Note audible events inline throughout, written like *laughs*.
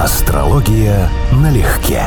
Астрология налегке.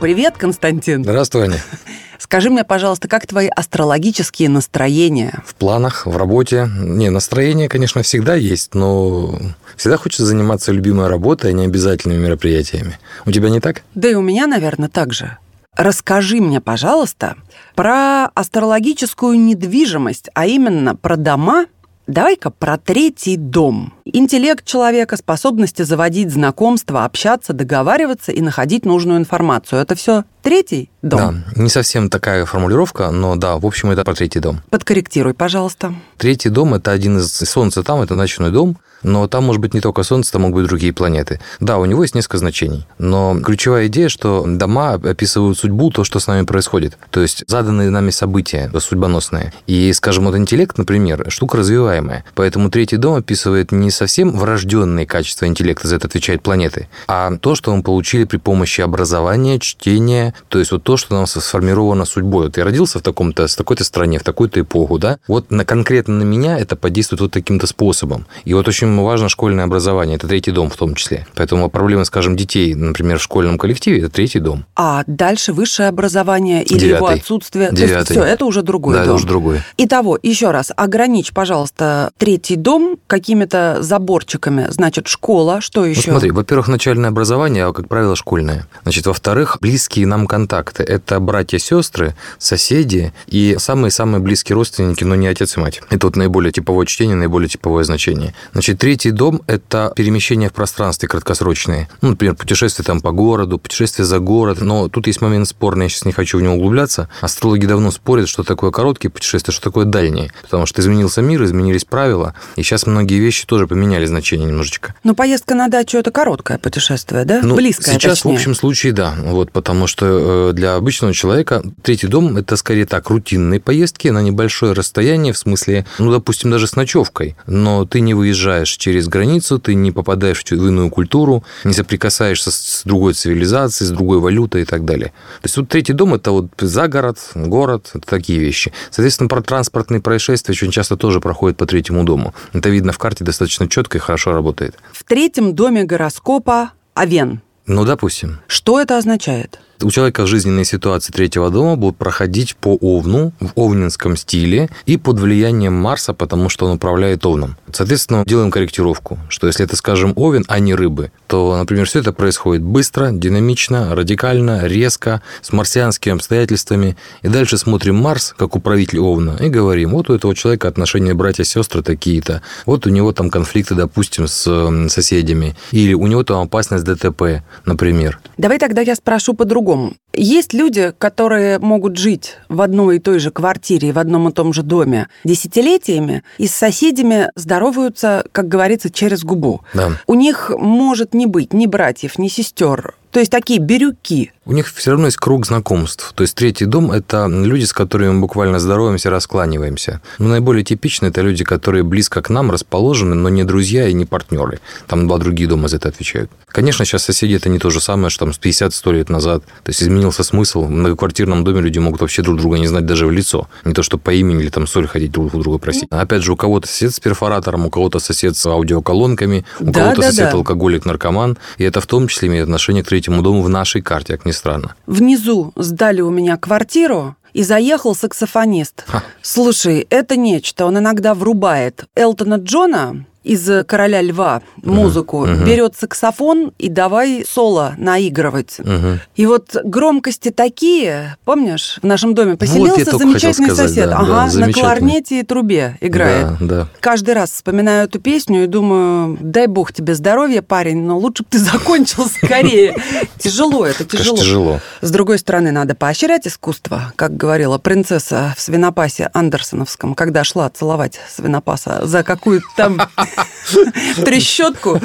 Привет, Константин. Здравствуй, Аня. *laughs* Скажи мне, пожалуйста, как твои астрологические настроения? В планах, в работе. Не, настроение, конечно, всегда есть, но всегда хочется заниматься любимой работой, а не обязательными мероприятиями. У тебя не так? Да и у меня, наверное, так же. Расскажи мне, пожалуйста, про астрологическую недвижимость, а именно про дома. Давай-ка про третий дом. Интеллект человека, способности заводить знакомства, общаться, договариваться и находить нужную информацию. Это все третий дом? Да, не совсем такая формулировка, но да, в общем, это про третий дом. Подкорректируй, пожалуйста. Третий дом – это один из... Солнце там – это ночной дом, но там может быть не только Солнце, там могут быть другие планеты. Да, у него есть несколько значений. Но ключевая идея, что дома описывают судьбу, то, что с нами происходит. То есть заданные нами события судьбоносные. И, скажем, вот интеллект, например, штука развиваемая. Поэтому третий дом описывает не совсем врожденные качества интеллекта, за это отвечают планеты, а то, что мы получили при помощи образования, чтения, то есть вот то, что у нас сформировано судьбой. Вот я родился в таком-то, с такой-то стране, в такую-то эпоху, да, вот на, конкретно на меня это подействует вот таким-то способом. И вот очень важно школьное образование, это третий дом в том числе. Поэтому проблемы, скажем, детей, например, в школьном коллективе, это третий дом. А дальше высшее образование или Девятый. его отсутствие? Девятый. Все, это уже другой да, дом. это уже другой. Итого, еще раз, ограничь, пожалуйста, третий дом какими-то заборчиками. Значит, школа, что еще? Ну, смотри, во-первых, начальное образование, а, как правило, школьное. Значит, во-вторых, близкие нам контакты. Это братья, сестры, соседи и самые-самые близкие родственники, но не отец и мать. Это вот наиболее типовое чтение, наиболее типовое значение. Значит, третий дом – это перемещение в пространстве краткосрочные. Ну, например, путешествие там по городу, путешествие за город. Но тут есть момент спорный, я сейчас не хочу в него углубляться. Астрологи давно спорят, что такое короткие путешествия, что такое дальние. Потому что изменился мир, изменились правила, и сейчас многие вещи тоже поменяли значение немножечко. Ну, поездка на дачу – это короткое путешествие, да? Ну, Близкое, сейчас, точнее. в общем случае, да. Вот, потому что э, для обычного человека третий дом – это скорее так, рутинные поездки на небольшое расстояние, в смысле, ну, допустим, даже с ночевкой. Но ты не выезжаешь через границу, ты не попадаешь в иную культуру, не соприкасаешься с другой цивилизацией, с другой валютой и так далее. То есть вот третий дом – это вот за город, город, это такие вещи. Соответственно, про транспортные происшествия очень часто тоже проходят по третьему дому. Это видно в карте достаточно четко и хорошо работает. В третьем доме гороскопа Овен. Ну, допустим. Что это означает? У человека жизненные ситуации третьего дома будут проходить по Овну в овнинском стиле и под влиянием Марса, потому что он управляет Овном. Соответственно, делаем корректировку, что если это, скажем, Овен, а не рыбы, то, например, все это происходит быстро, динамично, радикально, резко, с марсианскими обстоятельствами. И дальше смотрим Марс, как управитель Овна, и говорим, вот у этого человека отношения братья-сестры такие-то, вот у него там конфликты, допустим, с соседями, или у него там опасность ДТП, например. Давай тогда я спрошу по-другому. Есть люди, которые могут жить в одной и той же квартире, в одном и том же доме десятилетиями, и с соседями здороваются, как говорится, через губу. Да. У них может не быть ни братьев, ни сестер. То есть такие бирюки. У них все равно есть круг знакомств. То есть третий дом – это люди, с которыми мы буквально здороваемся, раскланиваемся. Но наиболее типично это люди, которые близко к нам расположены, но не друзья и не партнеры. Там два другие дома за это отвечают. Конечно, сейчас соседи – это не то же самое, что там с 50-100 лет назад. То есть изменился смысл. В многоквартирном доме люди могут вообще друг друга не знать даже в лицо. Не то, что по имени или там соль ходить друг у друга просить. Опять же, у кого-то сосед с перфоратором, у кого-то сосед с аудиоколонками, у Да, кого-то да, сосед да. алкоголик, наркоман. И это в том числе имеет отношение к третьему дому в нашей карте, как ни странно. Внизу сдали у меня квартиру, и заехал саксофонист. Ха. Слушай, это нечто. Он иногда врубает Элтона Джона из «Короля льва» музыку, мгм. берет саксофон и давай соло наигрывать. Мгм. И вот громкости такие, помнишь, в нашем доме поселился я только замечательный сказать, сосед. да, ага, да, на кларнете и трубе играет. Да, да. Каждый раз вспоминаю эту песню и думаю, дай бог тебе здоровья, парень, но лучше бы ты *laughs* закончил скорее. Тяжело это, тяжело. тяжело. С другой стороны, надо поощрять искусство, как говорила принцесса в свинопасе Андерсоновском, когда шла целовать свинопаса за какую-то там *laughs* трещотку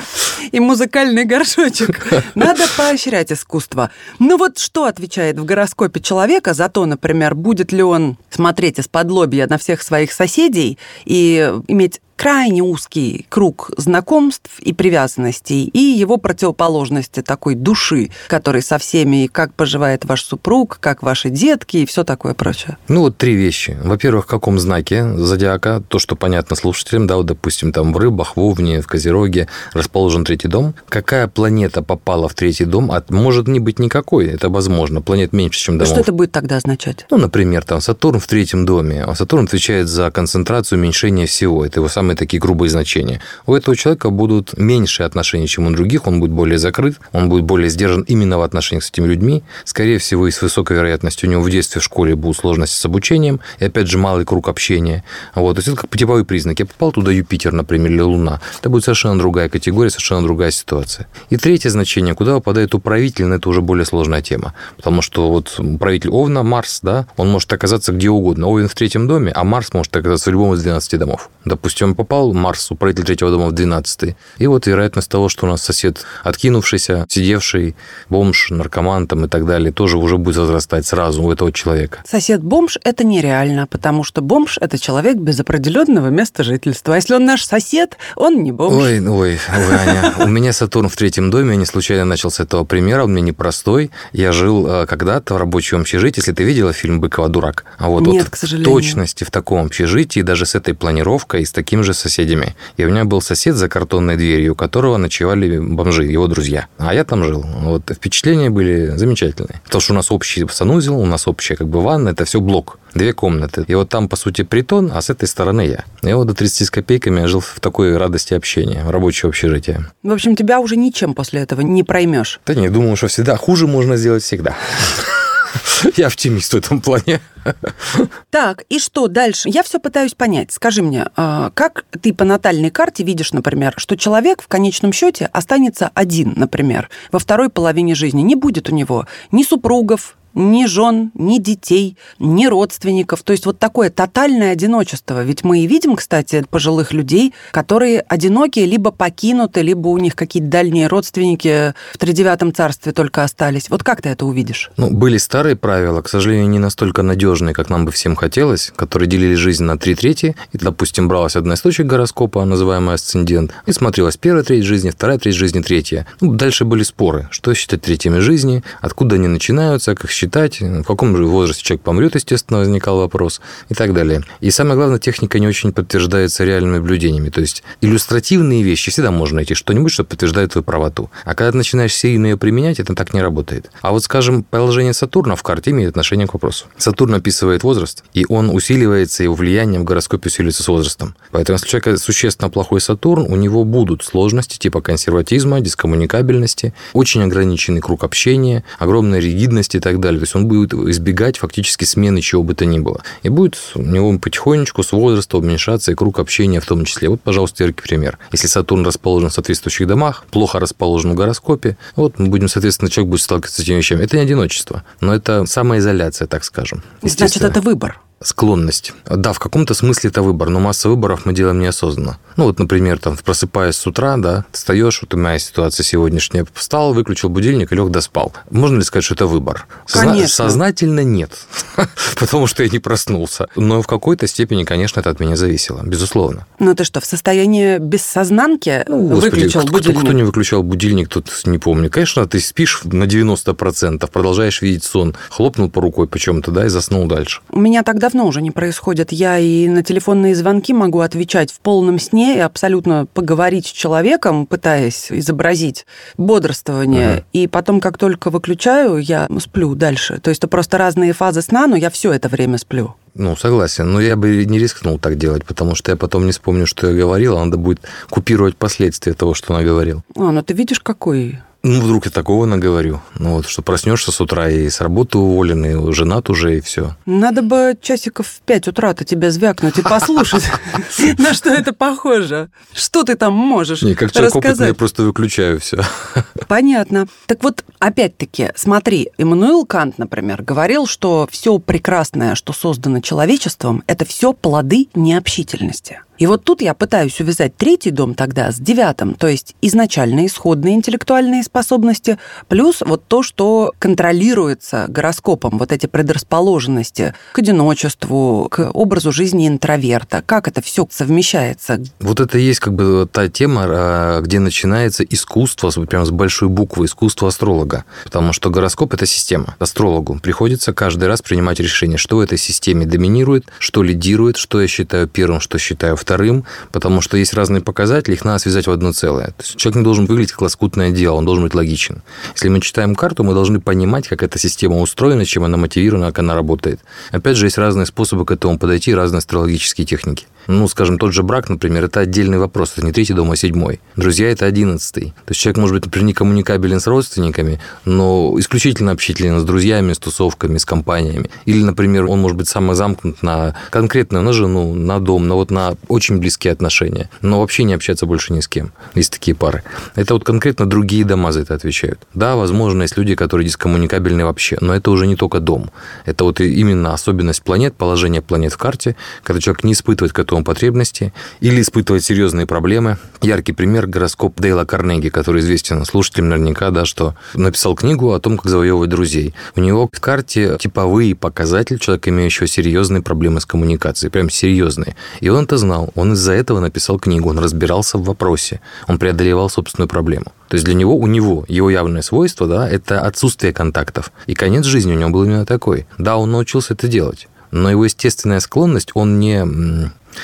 и музыкальный горшочек. Надо поощрять искусство. Ну вот что отвечает в гороскопе человека за то, например, будет ли он смотреть из-под лобья на всех своих соседей и иметь крайне узкий круг знакомств и привязанностей, и его противоположности такой души, который со всеми, как поживает ваш супруг, как ваши детки и все такое прочее. Ну, вот три вещи. Во-первых, в каком знаке зодиака, то, что понятно слушателям, да, вот, допустим, там в рыбах, в Овне, в Козероге расположен третий дом. Какая планета попала в третий дом? А может не быть никакой, это возможно. Планет меньше, чем домов. Что это будет тогда означать? Ну, например, там Сатурн в третьем доме. А Сатурн отвечает за концентрацию, уменьшение всего. Это его самые такие грубые значения. У этого человека будут меньше отношений, чем у других. Он будет более закрыт, он будет более сдержан именно в отношениях с этими людьми. Скорее всего, и с высокой вероятностью у него в детстве в школе будут сложности с обучением. И опять же, малый круг общения. Вот. То есть это как типовой признак. Я попал туда Юпитер, например, или Луна. Это будет совершенно другая категория, совершенно другая ситуация. И третье значение, куда попадает управитель, это уже более сложная тема. Потому что вот управитель Овна, Марс, да, он может оказаться где угодно. Овен в третьем доме, а Марс может оказаться в любом из 12 домов. Допустим, он попал, Марс, управитель третьего дома в 12 и вот вероятность того, что у нас сосед откинувшийся, сидевший, бомж, наркоман там и так далее, тоже уже будет возрастать сразу у этого человека. Сосед-бомж – это нереально, потому что бомж – это человек без определенного места жительства. А если он наш сосед, он не бомж. Ой, ой, ой, Аня, у меня Сатурн в третьем доме, я не случайно начал с этого примера, он мне непростой. Я жил э, когда-то в рабочем общежитии, если ты видела фильм «Быкова дурак». А вот, Нет, вот к сожалению. точности в таком общежитии, даже с этой планировкой с такими же соседями. И у меня был сосед за картонной дверью, у которого ночевали бомжи, его друзья. А я там жил. Вот впечатления были замечательные. Потому что у нас общий санузел, у нас общая как бы ванна, это все блок. Две комнаты. И вот там, по сути, притон, а с этой стороны я. Я вот до 30 с копейками я жил в такой радости общения, в рабочее общежитие. В общем, тебя уже ничем после этого не проймешь. Да не, думаю, что всегда хуже можно сделать всегда. *laughs* Я оптимист в этом плане. Так, и что дальше? Я все пытаюсь понять. Скажи мне, а, как ты по натальной карте видишь, например, что человек в конечном счете останется один, например, во второй половине жизни? Не будет у него ни супругов, ни жен, ни детей, ни родственников. То есть вот такое тотальное одиночество. Ведь мы и видим, кстати, пожилых людей, которые одинокие, либо покинуты, либо у них какие-то дальние родственники в тридевятом царстве только остались. Вот как ты это увидишь? Ну, были старые правила, к сожалению, не настолько надежные, как нам бы всем хотелось, которые делили жизнь на три трети. И, допустим, бралась одна из точек гороскопа, называемая асцендент, и смотрелась первая треть жизни, вторая треть жизни, третья. Ну, дальше были споры, что считать третьими жизни, откуда они начинаются, как в каком же возрасте человек помрет, естественно, возникал вопрос и так далее. И самое главное, техника не очень подтверждается реальными наблюдениями. То есть иллюстративные вещи всегда можно найти что-нибудь, что подтверждает твою правоту. А когда ты начинаешь серийно ее применять, это так не работает. А вот, скажем, положение Сатурна в карте имеет отношение к вопросу. Сатурн описывает возраст, и он усиливается, его влияние в гороскопе усиливается с возрастом. Поэтому, если у человека существенно плохой Сатурн, у него будут сложности типа консерватизма, дискоммуникабельности, очень ограниченный круг общения, огромная ригидность и так далее далее. То есть он будет избегать фактически смены чего бы то ни было. И будет у него потихонечку с возраста уменьшаться и круг общения в том числе. Вот, пожалуйста, яркий пример. Если Сатурн расположен в соответствующих домах, плохо расположен в гороскопе, вот мы будем, соответственно, человек будет сталкиваться с этими вещами. Это не одиночество, но это самоизоляция, так скажем. Значит, это выбор склонность. Да, в каком-то смысле это выбор, но масса выборов мы делаем неосознанно. Ну, вот, например, там, просыпаясь с утра, да, встаешь, вот у меня ситуация сегодняшняя, встал, выключил будильник и лег доспал. Можно ли сказать, что это выбор? Конечно. Сознательно нет, *laughs* потому что я не проснулся. Но в какой-то степени, конечно, это от меня зависело, безусловно. Ну, ты что, в состоянии бессознанки ну, выключил кто, будильник? Кто, кто не выключал будильник, тут не помню. Конечно, ты спишь на 90%, продолжаешь видеть сон, хлопнул по рукой почему-то, да, и заснул дальше. У меня тогда давно уже не происходит. Я и на телефонные звонки могу отвечать в полном сне и абсолютно поговорить с человеком, пытаясь изобразить бодрствование. Угу. И потом, как только выключаю, я сплю дальше. То есть это просто разные фазы сна, но я все это время сплю. Ну, согласен. Но я бы не рискнул так делать, потому что я потом не вспомню, что я говорил, а надо будет купировать последствия того, что наговорил. А, ну ты видишь, какой ну, вдруг я такого наговорю. Ну, вот, что проснешься с утра и с работы уволен, и женат уже, и все. Надо бы часиков в пять утра-то тебя звякнуть и послушать, на что это похоже. Что ты там можешь Не, как человек опытный, я просто выключаю все. Понятно. Так вот, опять-таки, смотри, Эммануил Кант, например, говорил, что все прекрасное, что создано человечеством, это все плоды необщительности. И вот тут я пытаюсь увязать третий дом тогда с девятым, то есть изначально исходные интеллектуальные способности, плюс вот то, что контролируется гороскопом, вот эти предрасположенности к одиночеству, к образу жизни интроверта. Как это все совмещается? Вот это и есть как бы та тема, а, где начинается искусство, прямо с большой буквы, искусство астролога. Потому что гороскоп – это система. Астрологу приходится каждый раз принимать решение, что в этой системе доминирует, что лидирует, что я считаю первым, что считаю вторым, потому что есть разные показатели, их надо связать в одно целое. То есть человек не должен выглядеть как лоскутное дело, он должен быть логичен. Если мы читаем карту, мы должны понимать, как эта система устроена, чем она мотивирована, как она работает. Опять же, есть разные способы к этому подойти, разные астрологические техники. Ну, скажем, тот же брак, например, это отдельный вопрос. Это не третий дом, а седьмой. Друзья – это одиннадцатый. То есть человек может быть, например, не коммуникабелен с родственниками, но исключительно общителен с друзьями, с тусовками, с компаниями. Или, например, он может быть самозамкнут на конкретную, на жену, на дом, на вот на очень близкие отношения, но вообще не общаться больше ни с кем. Есть такие пары. Это вот конкретно другие дома за это отвечают. Да, возможно, есть люди, которые дискоммуникабельны вообще, но это уже не только дом. Это вот именно особенность планет, положение планет в карте, когда человек не испытывает к этому потребности или испытывает серьезные проблемы. Яркий пример – гороскоп Дейла Карнеги, который известен слушателям наверняка, да, что написал книгу о том, как завоевывать друзей. У него в карте типовые показатели человека, имеющего серьезные проблемы с коммуникацией, прям серьезные. И он это знал, он из-за этого написал книгу, он разбирался в вопросе, он преодолевал собственную проблему. То есть для него, у него, его явное свойство, да, это отсутствие контактов. И конец жизни у него был именно такой. Да, он научился это делать, но его естественная склонность, он не,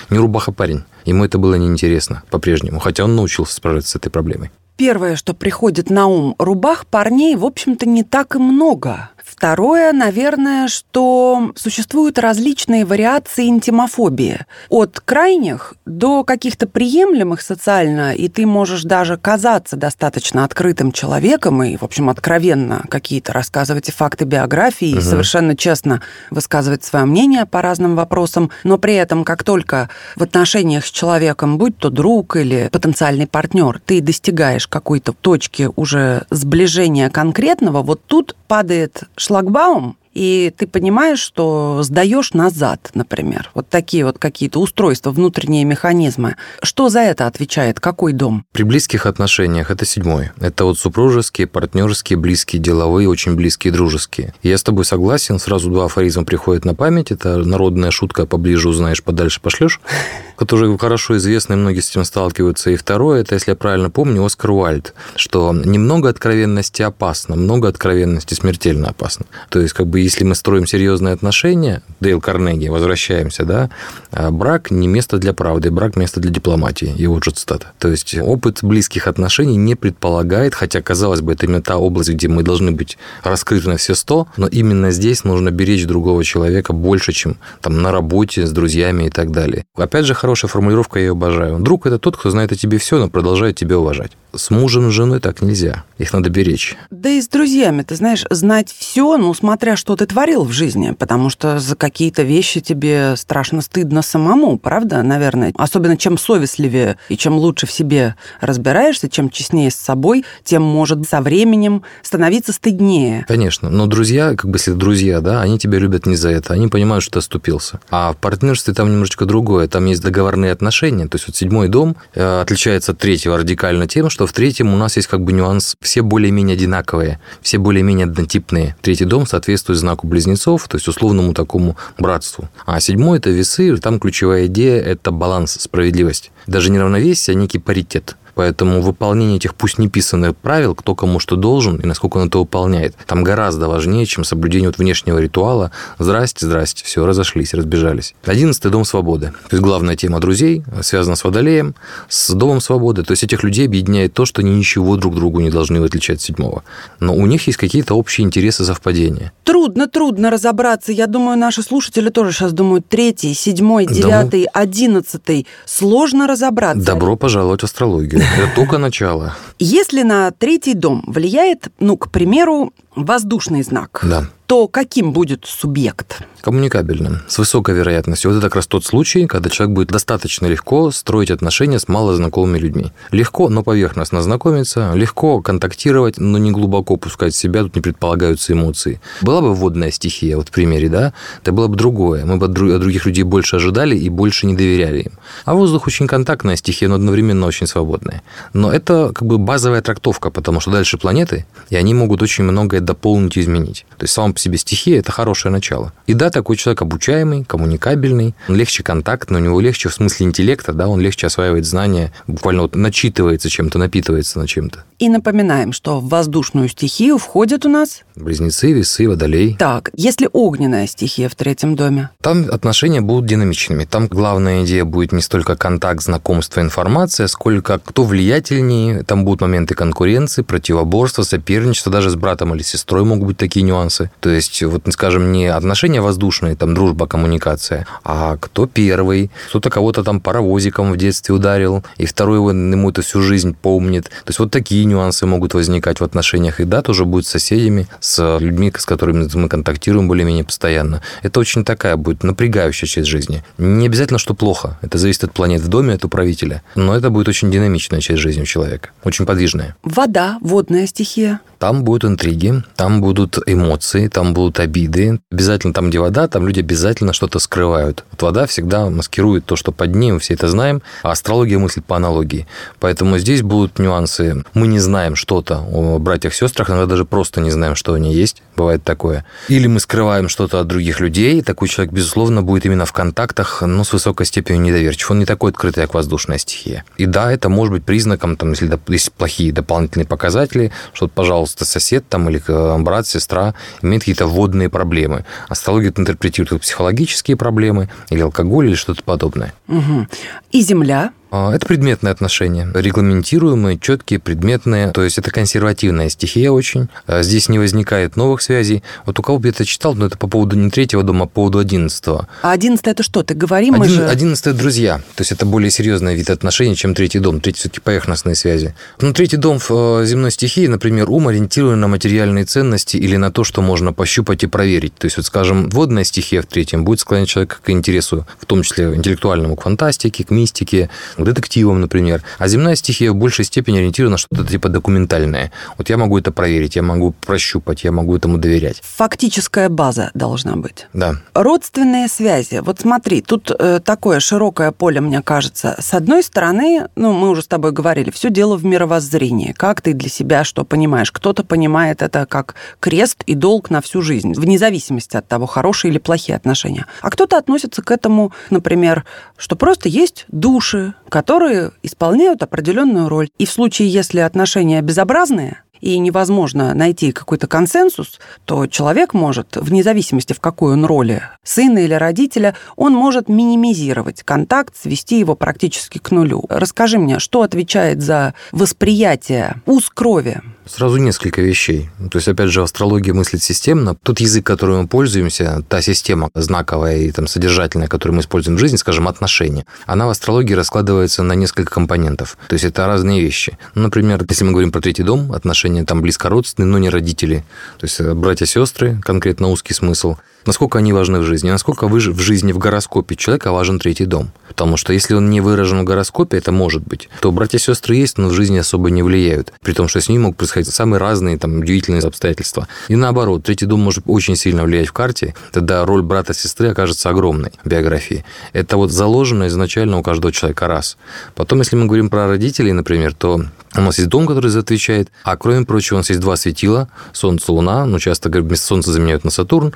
не рубаха парень. Ему это было неинтересно по-прежнему, хотя он научился справляться с этой проблемой. Первое, что приходит на ум, рубах парней, в общем-то, не так и много. Второе, наверное, что существуют различные вариации интимофобии. От крайних до каких-то приемлемых социально, и ты можешь даже казаться достаточно открытым человеком и, в общем, откровенно какие-то рассказывать факты биографии, угу. и совершенно честно высказывать свое мнение по разным вопросам, но при этом, как только в отношениях с человеком, будь то друг или потенциальный партнер, ты достигаешь какой-то точки уже сближения конкретного, вот тут падает шлагбаум, и ты понимаешь, что сдаешь назад, например. Вот такие вот какие-то устройства, внутренние механизмы. Что за это отвечает? Какой дом? При близких отношениях это седьмой. Это вот супружеские, партнерские, близкие, деловые, очень близкие, дружеские. Я с тобой согласен. Сразу два афоризма приходят на память. Это народная шутка «поближе узнаешь, подальше пошлешь», *laughs* которая хорошо известна, и многие с этим сталкиваются. И второе, это, если я правильно помню, Оскар Уальд, что немного откровенности опасно, много откровенности смертельно опасно. То есть, как бы если мы строим серьезные отношения, Дейл Карнеги, возвращаемся, да, а брак не место для правды, брак место для дипломатии, его же цитата. То есть опыт близких отношений не предполагает, хотя, казалось бы, это именно та область, где мы должны быть раскрыты на все сто, но именно здесь нужно беречь другого человека больше, чем там на работе, с друзьями и так далее. Опять же, хорошая формулировка, я ее обожаю. Друг – это тот, кто знает о тебе все, но продолжает тебя уважать. С мужем и женой так нельзя. Их надо беречь. Да и с друзьями, ты знаешь, знать все, ну, смотря что ты творил в жизни, потому что за какие-то вещи тебе страшно стыдно самому, правда, наверное? Особенно чем совестливее и чем лучше в себе разбираешься, чем честнее с собой, тем может со временем становиться стыднее. Конечно, но друзья, как бы если друзья, да, они тебя любят не за это, они понимают, что ты оступился. А в партнерстве там немножечко другое, там есть договорные отношения, то есть вот седьмой дом э, отличается от третьего радикально тем, что в третьем у нас есть как бы нюанс, все более-менее одинаковые, все более-менее однотипные. Третий дом соответствует знаку близнецов, то есть условному такому братству. А седьмой – это весы, там ключевая идея – это баланс, справедливость. Даже не равновесие, а некий паритет. Поэтому выполнение этих пусть не писанных правил, кто кому что должен и насколько он это выполняет, там гораздо важнее, чем соблюдение вот внешнего ритуала. Здрасте, здрасте, все, разошлись, разбежались. Одиннадцатый дом свободы. То есть главная тема друзей связана с Водолеем, с домом свободы. То есть этих людей объединяет то, что они ничего друг другу не должны, в отличие от седьмого. Но у них есть какие-то общие интересы совпадения. Трудно, трудно разобраться. Я думаю, наши слушатели тоже сейчас думают, третий, седьмой, девятый, одиннадцатый. Сложно разобраться. Добро пожаловать в астрологию. Это только начало. Если на третий дом влияет, ну, к примеру, воздушный знак, Да. То каким будет субъект? Коммуникабельным, с высокой вероятностью. Вот это как раз тот случай, когда человек будет достаточно легко строить отношения с малознакомыми людьми. Легко, но поверхностно знакомиться, легко контактировать, но не глубоко пускать себя, тут не предполагаются эмоции. Была бы водная стихия, вот в примере, да, это было бы другое. Мы бы от других людей больше ожидали и больше не доверяли им. А воздух очень контактная стихия, но одновременно очень свободная. Но это как бы базовая трактовка, потому что дальше планеты, и они могут очень многое дополнить и изменить. То есть сам по себе стихия – это хорошее начало. И да, такой человек обучаемый, коммуникабельный, он легче контактный, у него легче в смысле интеллекта, да, он легче осваивает знания, буквально вот начитывается чем-то, напитывается на чем-то. И напоминаем, что в воздушную стихию входят у нас... Близнецы, весы, водолей. Так, если огненная стихия в третьем доме, Там отношения будут динамичными. Там главная идея будет не столько контакт, знакомство, информация, сколько кто влиятельнее. Там будут моменты конкуренции, противоборства, соперничества. Даже с братом или сестрой могут быть такие нюансы. То есть, вот, скажем, не отношения воздушные, там дружба, коммуникация, а кто первый, кто-то кого-то там паровозиком в детстве ударил, и второй ему это всю жизнь помнит. То есть, вот такие нюансы могут возникать в отношениях. И да, тоже будет с соседями, с людьми, с которыми мы контактируем более-менее постоянно. Это очень такая будет напрягающая часть жизни. Не обязательно, что плохо. Это зависит от планет в доме, от управителя. Но это будет очень динамичная часть жизни у человека. Очень подвижная. вода, водная стихия, Там будут интриги, там будут эмоции, там будут обиды. Обязательно там, где вода, там люди обязательно что-то скрывают. Вот вода всегда маскирует то, что под мы все это знаем, а астрология мыслит по аналогии. Поэтому здесь будут нюансы. Мы не знаем что-то о братьях-сестрах, иногда даже просто не знаем, что они есть. Бывает такое. Или мы скрываем что-то от других людей. Такой человек, безусловно, будет именно в контактах, но с высокой степенью недоверчив. Он не такой открытый, как воздушная стихия. И да, это может быть признаком, там, если есть плохие дополнительные показатели, что, вот, пожалуйста, сосед там, или э, брат, сестра имеет какие-то водные проблемы. Астрология это интерпретирует как психологические проблемы, или алкоголь, или что-то подобное. Мгм. и земля, Это предметные отношения, регламентируемые, четкие, предметные, то есть это консервативная стихия очень. А Здесь не возникает новых связей. Вот у кого бы я это читал, но это по поводу не третьего дома, а по поводу одиннадцатого. а одиннадцатое это что? Ты говори, мы Один- же... Одиннадцатый – друзья. То есть это более серьезный вид отношений, чем третий дом. Третий все-таки поверхностные связи. Ну, третий дом в э, земной стихии, например, ум ориентирован на материальные ценности или на то, что можно пощупать и проверить. То есть, вот, скажем, водная стихия в третьем будет склонять человека к интересу, в том числе интеллектуальному, к фантастике, к мистике, к детективам, например. А земная стихия в большей степени ориентирована на что-то типа документальное. Вот я могу это проверить, я могу прощупать, я могу этому доверять. Фактическая база должна быть. Да. Родственные связи. Вот смотри, тут э, такое широкое поле, мне кажется. С одной стороны, ну, мы уже с тобой говорили, все дело в мировоззрении. Как ты для себя что понимаешь? Кто-то понимает это как крест и долг на всю жизнь, вне зависимости от того, хорошие или плохие отношения. А кто-то относится к этому, например, что просто есть души, которые исполняют определенную роль. И в случае, если отношения безобразные, и невозможно найти какой-то консенсус, то человек может, вне зависимости в какой он роли, сына или родителя, он может минимизировать контакт, свести его практически к нулю. Расскажи мне, что отвечает за восприятие уз крови? Сразу несколько вещей. То есть, опять же, астрология мыслит системно. Тот язык, которым мы пользуемся, та система знаковая и там, содержательная, которую мы используем в жизни, скажем, отношения, она в астрологии раскладывается на несколько компонентов. То есть, это разные вещи. Ну, например, если мы говорим про третий дом, отношения там близко родственные, но не родители. То есть, э, братья-сестры, конкретно узкий смысл. Насколько они важны в жизни, насколько вы в жизни в гороскопе человека важен третий дом. Потому что если он не выражен в гороскопе, это может быть, то братья-сестры есть, но в жизни особо не влияют. При том, что с ними могут происходить самые разные там, удивительные обстоятельства. И наоборот, третий дом может очень сильно влиять в карте, тогда роль брата-сестры окажется огромной в биографии. Это вот заложено изначально у каждого человека раз. Потом, если мы говорим про родителей, например, то у нас есть дом, который за отвечает, а кроме прочего у нас есть два светила, Солнце, Луна, ну часто говорят, вместо заменяют на Сатурн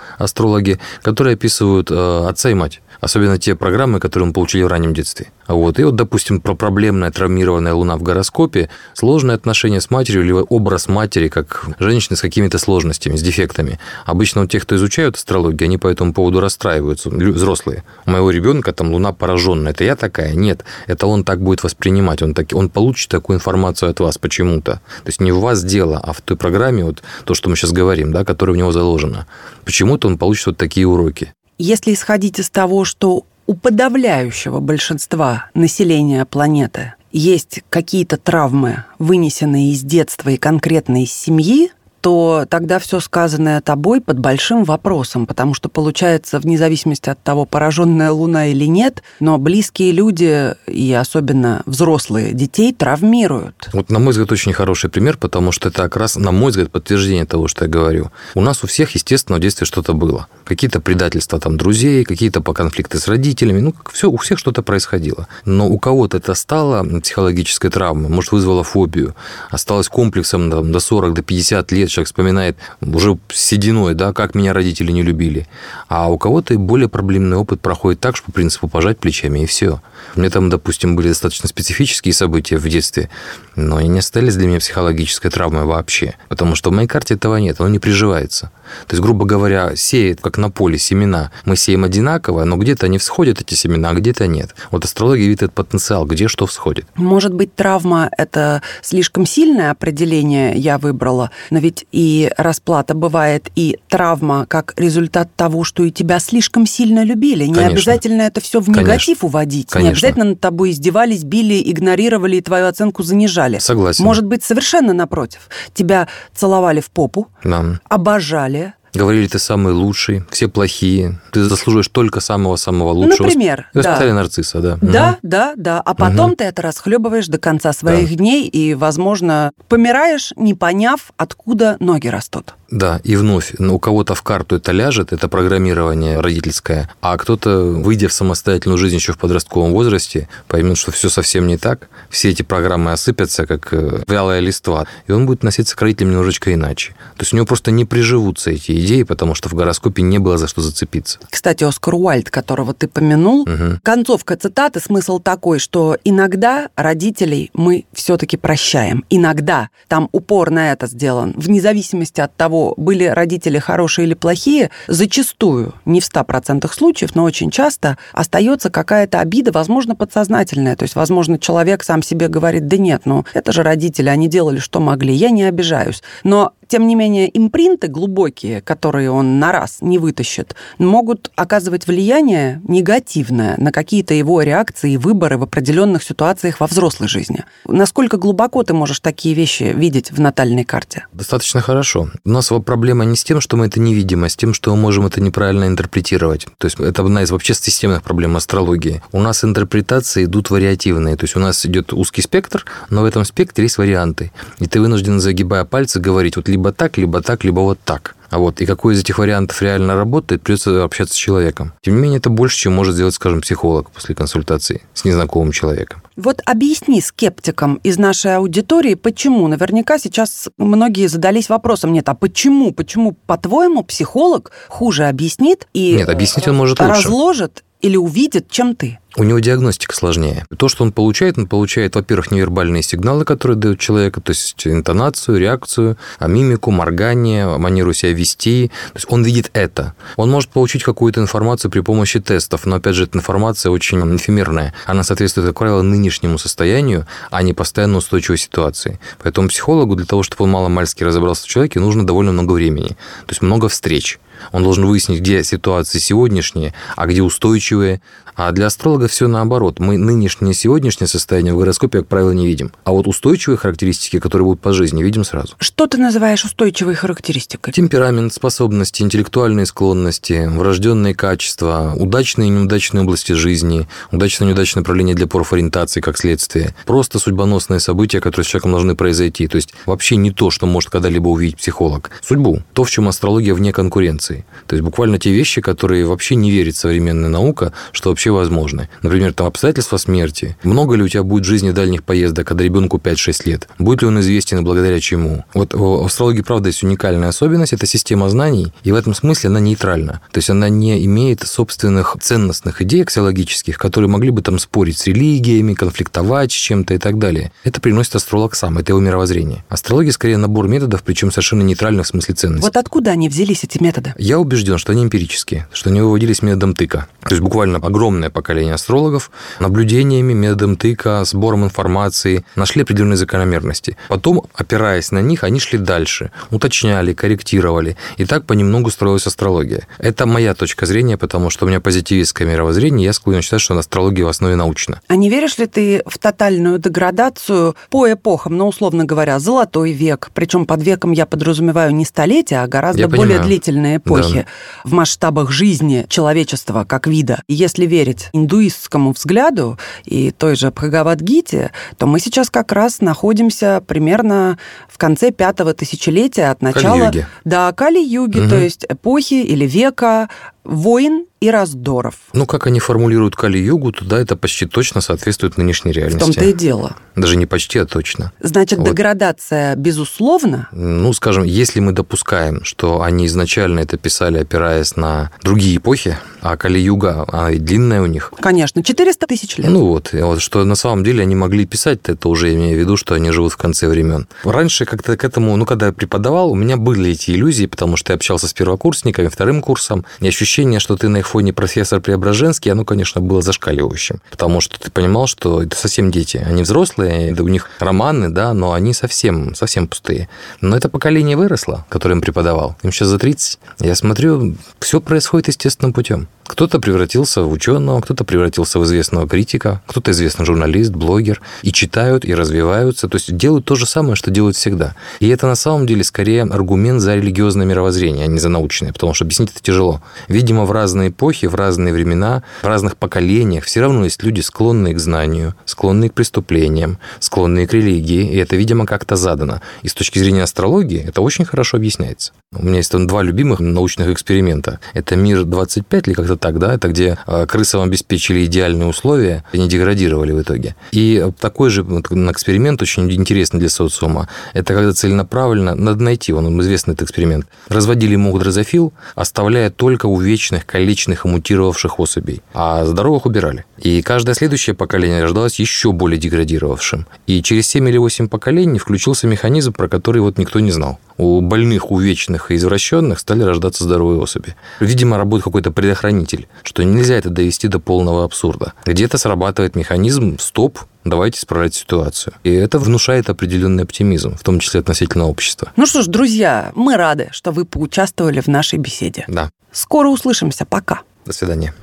астрологи, которые описывают э, отца и мать. Особенно те программы, которые мы получили в раннем детстве. Вот. И вот, допустим, про проблемная травмированная Луна в гороскопе, сложные отношения с матерью или образ матери как женщины с какими-то сложностями, с дефектами. Обычно у тех, кто изучают астрологию, они по этому поводу расстраиваются, взрослые. У моего ребенка там Луна пораженная. Это я такая? Нет. Это он так будет воспринимать. Он, так, он получит такую информацию от вас почему-то. То есть не в вас дело, а в той программе, вот то, что мы сейчас говорим, да, которая в него заложена. Почему-то он получит вот такие уроки. Если исходить из того, что у подавляющего большинства населения планеты есть какие-то травмы, вынесенные из детства и конкретно из семьи, то тогда все сказанное тобой под большим вопросом, потому что получается, вне зависимости от того, пораженная Луна или нет, но близкие люди и особенно взрослые детей травмируют. Вот, на мой взгляд, очень хороший пример, потому что это как раз, на мой взгляд, подтверждение того, что я говорю. У нас у всех, естественно, в детстве что-то было. Какие-то предательства там друзей, какие-то по конфликты с родителями. Ну, все, у всех что-то происходило. Но у кого-то это стало психологической травмой, может, вызвало фобию, осталось комплексом там, до 40, до 50 лет, человек вспоминает уже сединой, да, как меня родители не любили. А у кого-то более проблемный опыт проходит так, что по принципу пожать плечами, и все. У меня там, допустим, были достаточно специфические события в детстве, но они не остались для меня психологической травмой вообще. Потому что в моей карте этого нет, оно не приживается. То есть, грубо говоря, сеет, как на поле, семена. Мы сеем одинаково, но где-то они всходят, эти семена, а где-то нет. Вот астрология видит этот потенциал, где что всходит. Может быть, травма – это слишком сильное определение я выбрала, но ведь и расплата бывает, и травма как результат того, что и тебя слишком сильно любили. Не Конечно. обязательно это все в негатив Конечно. уводить. Конечно. Не обязательно над тобой издевались, били, игнорировали и твою оценку занижали. Согласен. Может быть, совершенно напротив. Тебя целовали в попу, Да. обожали, Говорили, ты самый лучший, все плохие, ты заслуживаешь только самого-самого лучшего. Например, Воспитали да. нарцисса, да. Да, да, да. А потом ты это расхлебываешь до конца своих дней и, возможно, помираешь, не поняв, откуда ноги растут. Да, и вновь, ну, у кого-то в карту это ляжет, это программирование родительское, а кто-то, выйдя в самостоятельную жизнь еще в подростковом возрасте, поймет, что все совсем не так, все эти программы осыпятся, как э, вялая листва, и он будет носиться к родителям немножечко иначе. То есть у него просто не приживутся эти идеи, потому что в гороскопе не было за что зацепиться. Кстати, Оскар Уальд, которого ты помянул, Мгм. концовка цитаты, смысл такой, что иногда родителей мы все-таки прощаем. Иногда. Там упор на это сделан. Вне зависимости от того, были родители хорошие или плохие, зачастую, не в 100% случаев, но очень часто остается какая-то обида, возможно, подсознательная. То есть, возможно, человек сам себе говорит, да нет, ну это же родители, они делали, что могли, я не обижаюсь. Но тем не менее, импринты глубокие, которые он на раз не вытащит, могут оказывать влияние негативное на какие-то его реакции и выборы в определенных ситуациях во взрослой жизни. Насколько глубоко ты можешь такие вещи видеть в натальной карте? Достаточно хорошо. У нас проблема не с тем, что мы это не видим, а с тем, что мы можем это неправильно интерпретировать. То есть это одна из вообще системных проблем астрологии. У нас интерпретации идут вариативные. То есть у нас идет узкий спектр, но в этом спектре есть варианты. И ты вынужден, загибая пальцы, говорить вот либо так, либо так, либо вот так. А вот и какой из этих вариантов реально работает, придется общаться с человеком. Тем не менее, это больше, чем может сделать, скажем, психолог после консультации с незнакомым человеком. Вот объясни скептикам из нашей аудитории, почему. Наверняка сейчас многие задались вопросом, нет, а почему? Почему, по-твоему, психолог хуже объяснит и Нет, объяснить он может лучше. разложит или увидит, чем ты? У него диагностика сложнее. То, что он получает, он получает, во-первых, невербальные сигналы, которые дают человеку, то есть интонацию, реакцию, а мимику, моргание, манеру себя вести. То есть он видит это. Он может получить какую-то информацию при помощи тестов, но, опять же, эта информация очень эфемерная. Она соответствует, как правило, нынешнему состоянию, а не постоянно устойчивой ситуации. Поэтому психологу для того, чтобы он маломальски разобрался в человеке, нужно довольно много времени. То есть много встреч. Он должен выяснить, где ситуации сегодняшние, а где устойчивые. А для астролога все наоборот. Мы нынешнее сегодняшнее состояние в гороскопе, как правило, не видим. А вот устойчивые характеристики, которые будут по жизни, видим сразу. Что ты называешь устойчивой характеристикой? Темперамент, способности, интеллектуальные склонности, врожденные качества, удачные и неудачные области жизни, удачное и неудачное направление для профориентации как следствие, просто судьбоносные события, которые с человеком должны произойти. То есть вообще не то, что может когда-либо увидеть психолог. Судьбу. То, в чем астрология вне конкуренции. То есть буквально те вещи, которые вообще не верит современная наука, что вообще возможны. Например, там обстоятельства смерти. Много ли у тебя будет в жизни дальних поездок, когда ребенку 5-6 лет? Будет ли он известен и благодаря чему? Вот в астрологии, правда, есть уникальная особенность. Это система знаний, и в этом смысле она нейтральна. То есть она не имеет собственных ценностных идей аксиологических, которые могли бы там спорить с религиями, конфликтовать с чем-то и так далее. Это приносит астролог сам, это его мировоззрение. Астрология скорее набор методов, причем совершенно нейтральных в смысле ценности. Вот откуда они взялись, эти методы? Я убежден, что они эмпирические, что они выводились методом тыка. То есть буквально огромное поколение астрологов наблюдениями, методом тыка, сбором информации нашли определенные закономерности. Потом, опираясь на них, они шли дальше, уточняли, корректировали. И так понемногу строилась астрология. Это моя точка зрения, потому что у меня позитивистское мировоззрение, я склонен считать, что астрология в основе научна. А не веришь ли ты в тотальную деградацию по эпохам, ну, условно говоря, золотой век, причем под веком я подразумеваю не столетия, а гораздо я более понимаю. длительные эпохи да. в масштабах жизни человечества как вида. И если верить индуистскому взгляду и той же Бхагавадгите, то мы сейчас как раз находимся примерно в конце пятого тысячелетия от начала... Кали-юги. Да, Кали-юги, угу. то есть эпохи или века войн и раздоров. Ну, как они формулируют Кали-югу, туда это почти точно соответствует нынешней реальности. В том-то и дело. Даже не почти, а точно. Значит, вот. деградация безусловно? Ну, скажем, если мы допускаем, что они изначально это писали, опираясь на другие эпохи, а Кали-юга, она ведь длинная у них. Конечно, 400 тысяч лет. Ну вот, вот, что на самом деле они могли писать, это уже имея в виду, что они живут в конце времен. Раньше как-то к этому, ну, когда я преподавал, у меня были эти иллюзии, потому что я общался с первокурсниками, вторым курсом, и ощущение ощущение, что ты на их фоне профессор Преображенский, оно, конечно, было зашкаливающим. Потому что ты понимал, что это совсем дети. Они взрослые, у них романы, да, но они совсем, совсем пустые. Но это поколение выросло, которое им преподавал. Им сейчас за 30. Я смотрю, все происходит естественным путем. Кто-то превратился в ученого, кто-то превратился в известного критика, кто-то известный журналист, блогер. И читают, и развиваются. То есть делают то же самое, что делают всегда. И это на самом деле скорее аргумент за религиозное мировоззрение, а не за научное, потому что объяснить это тяжело. Видимо, в разные эпохи, в разные времена, в разных поколениях все равно есть люди, склонные к знанию, склонные к преступлениям, склонные к религии, и это, видимо, как-то задано. И с точки зрения астрологии это очень хорошо объясняется. У меня есть там два любимых научных эксперимента. Это «Мир 25» или как-то так, да? Это где а, крысам обеспечили идеальные условия, они деградировали в итоге. И такой же эксперимент очень интересный для социума. Это когда целенаправленно, надо найти, он известный этот эксперимент. Разводили ему дрозофил, оставляя только увечных, калечных и мутировавших особей, а здоровых убирали. И каждое следующее поколение рождалось еще более деградировавшим. И через 7 или 8 поколений включился механизм, про который вот никто не знал у больных, увечных и извращенных стали рождаться здоровые особи. Видимо, работает какой-то предохранитель, что нельзя это довести до полного абсурда. Где-то срабатывает механизм «стоп», давайте исправлять ситуацию. И это внушает определенный оптимизм, в том числе относительно общества. Ну что ж, друзья, мы рады, что вы поучаствовали в нашей беседе. Да. Скоро услышимся. Пока. До свидания.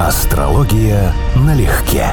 Астрология налегке.